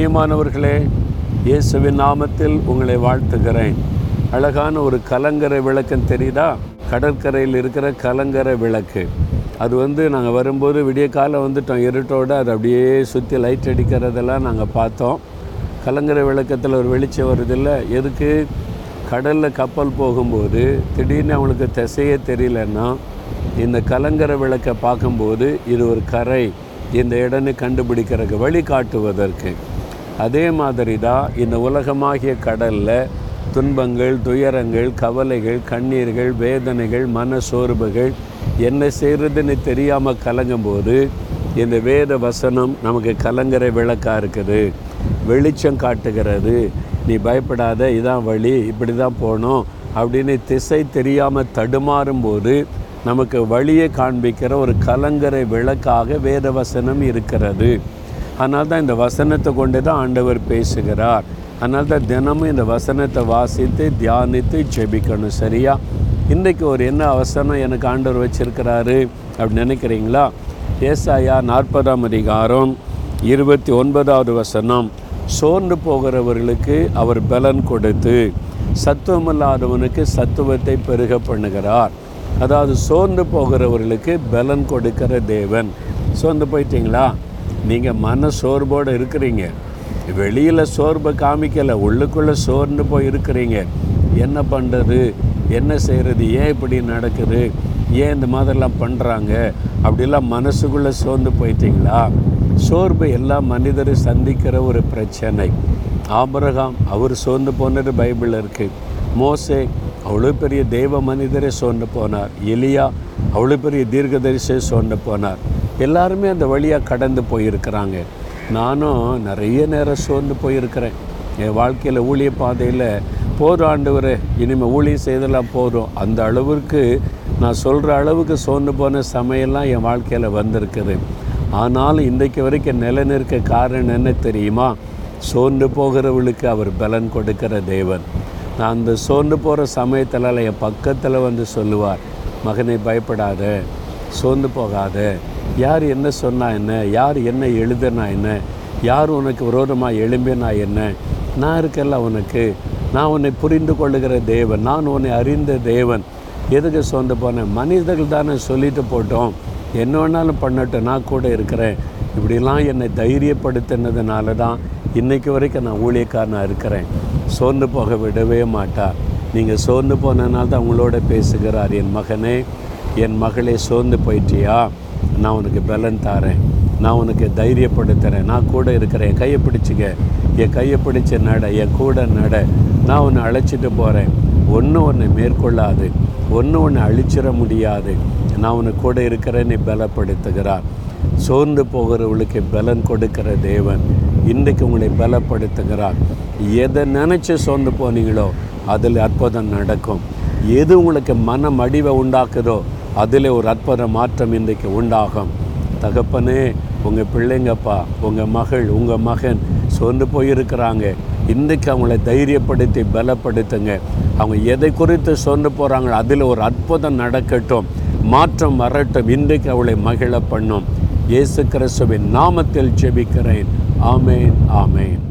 கண்ணியமானவர்களே இயேசுவின் நாமத்தில் உங்களை வாழ்த்துகிறேன். அழகான ஒரு கலங்கரை விளக்கம் தெரியுதா? கடற்கரையில் இருக்கிற கலங்கரை விளக்கு. அது வந்து நாங்கள் வரும்போது விடிய காலம் வந்துட்டோம் இருட்டோடு அது அப்படியே சுற்றி லைட் அடிக்கிறதெல்லாம் நாங்கள் பார்த்தோம். கலங்கரை விளக்கத்தில் ஒரு வெளிச்சம் வருதில்ல எதுக்கு? கடலில் கப்பல் போகும்போது திடீர்னு அவங்களுக்கு திசையே தெரியலன்னா இந்த கலங்கரை விளக்கை பார்க்கும்போது இது ஒரு கரை. இந்த இடம்னு கண்டுபிடிக்கிறதுக்கு வழி காட்டுவதற்கு. அதே மாதிரி தான் இந்த உலகமாகிய கடலில் துன்பங்கள் துயரங்கள் கவலைகள் கண்ணீர்கள் வேதனைகள் மன சோர்வுகள் என்ன செய்கிறதுன்னு தெரியாமல் கலங்கும்போது இந்த வேத வசனம் நமக்கு கலங்கரை விளக்காக இருக்குது. வெளிச்சம் காட்டுகிறது. நீ பயப்படாத இதான் வழி இப்படி தான் போகணும் அப்படின்னு திசை தெரியாமல் தடுமாறும் போது நமக்கு வழியை காண்பிக்கிற ஒரு கலங்கரை விளக்காக வேத வசனம் இருக்கிறது. அதனால தான் இந்த வசனத்தை கொண்டு தான் ஆண்டவர் பேசுகிறார். அதனால தான் தினமும் இந்த வசனத்தை வாசித்து தியானித்து ஜெபிக்கணும் சரியா? இன்றைக்கு ஒரு என்ன அவசரம் எனக்கு ஆண்டவர் வச்சுருக்கிறாரு அப்படின்னு நினைக்கிறீங்களா? ஏசாயா நாற்பதாம் அதிகாரம் இருபத்தி ஒன்பதாவது வசனம். சோர்ந்து போகிறவர்களுக்கு அவர் பலன் கொடுத்து சத்துவமில்லாதவனுக்கு சத்துவத்தை பெருக பண்ணுகிறார். அதாவது சோர்ந்து போகிறவர்களுக்கு பலன் கொடுக்கிற தேவன். சோர்ந்து போயிட்டீங்களா? நீங்கள் மன சோர்வோடு இருக்கிறீங்க. வெளியில் சோர்வை காமிக்கலை உள்ளுக்குள்ளே சோர்ந்து போய் இருக்கிறீங்க. என்ன பண்ணுறது என்ன செய்கிறது ஏன் இப்படி நடக்குது? ஏன் இந்த மாதிரிலாம் பண்ணுறாங்க அப்படிலாம் மனசுக்குள்ளே சோர்ந்து போயிட்டீங்களா? சோர்வு எல்லா மனிதரும் சந்திக்கிற ஒரு பிரச்சனை. ஆபரகாம் அவர் சோர்ந்து போனது பைபிளில் இருக்குது மோசே அவ்வளோ பெரிய தெய்வ மனிதரே சோர்ந்து போனார். எலியா அவ்வளோ பெரிய தீர்க்கதரிசே சோர்ந்து போனார். எல்லாருமே அந்த வழியாக கடந்து போயிருக்கிறாங்க. நானும் நிறைய நேரம் சோர்ந்து போயிருக்கிறேன். என் வாழ்க்கையில் ஊழிய பாதையில் போதும் ஆண்டவர் இனிமேல் ஊழியம் செய்தெல்லாம் போதும். அந்த அளவுக்கு நான் சொல்கிற அளவுக்கு சோர்ந்து போன சமையெல்லாம் என் வாழ்க்கையில் வந்திருக்குது. ஆனாலும் இன்றைக்கு வரைக்கும் நிலநிற்க காரணம் என்ன தெரியுமா? சோர்ந்து போகிறவளுக்கு அவர் பலன் கொடுக்கிற தேவன். நான் அந்த சோர்ந்து போகிற சமயத்தில் என் பக்கத்தில் வந்து சொல்லுவார் மகனை பயப்படாத. சோர்ந்து போகாத. யார் என்ன சொன்னா என்ன? யார் என்ன எழுதுனா என்ன? யார் உனக்கு விரோதமாக எழும்பினா என்ன? நான் இருக்கல உனக்கு. நான் உன்னை புரிந்து கொள்ளுகிற தேவன். நான் உன்னை அறிந்த தேவன். எதுக்கு சோர்ந்து போனேன்? மனிதர்கள் தானே சொல்லிட்டு போட்டோம். என்ன வேணாலும் பண்ணட்டும். நான் கூட இருக்கிறேன். இப்படிலாம் என்னை தைரியப்படுத்தினதுனால தான் இன்றைக்கு வரைக்கும் நான் ஊழியக்காரனாக இருக்கிறேன். சோர்ந்து போக விடவே மாட்டார் நீங்கள் சோர்ந்து போனதுனால தான் உங்களோட பேசுகிறார் என் மகனே. என் மகளே சோர்ந்து போயிட்டியா? நான் உனக்கு பலன் தாரேன். நான் உனக்கு தைரியப்படுத்துகிறேன் நான் கூட இருக்கிறேன். என் கையை பிடிச்சிக்க. என் கையை பிடிச்ச நட. என் கூட நட. நான் உன்னை அழைச்சிட்டு போகிறேன் ஒன்று ஒன்று மேற்கொள்ளாது. ஒன்று ஒன்று அழிச்சிட முடியாது. நான் உன்னை கூட இருக்கிறேன்னு பலப்படுத்துகிறார். சோர்ந்து போகிறவளுக்கு பலன் கொடுக்கிற தேவன் இன்றைக்கு உங்களை பலப்படுத்துகிறார். எதை நினச்சி சோர்ந்து போனீங்களோ அதில் அற்புதம் நடக்கும். எது உங்களுக்கு மன மடிவை உண்டாக்குதோ அதில் ஒரு அற்புத மாற்றம் இன்றைக்கு உண்டாகும். தகப்பனே உங்கள் பிள்ளைங்கப்பா உங்கள் மகள் உங்கள் மகன் சோர்ந்து போயிருக்கிறாங்க. இன்றைக்கு அவங்கள தைரியப்படுத்தி பலப்படுத்துங்க. அவங்க எதை குறித்து சோர்ந்து போகிறாங்களோ அதில் ஒரு அற்புதம் நடக்கட்டும். மாற்றம் வரட்டும். இன்றைக்கு அவளை மகிழ பண்ணும். இயேசு கிறிஸ்துவின் நாமத்தில் ஜெபிக்கிறேன். ஆமேன் ஆமேன்.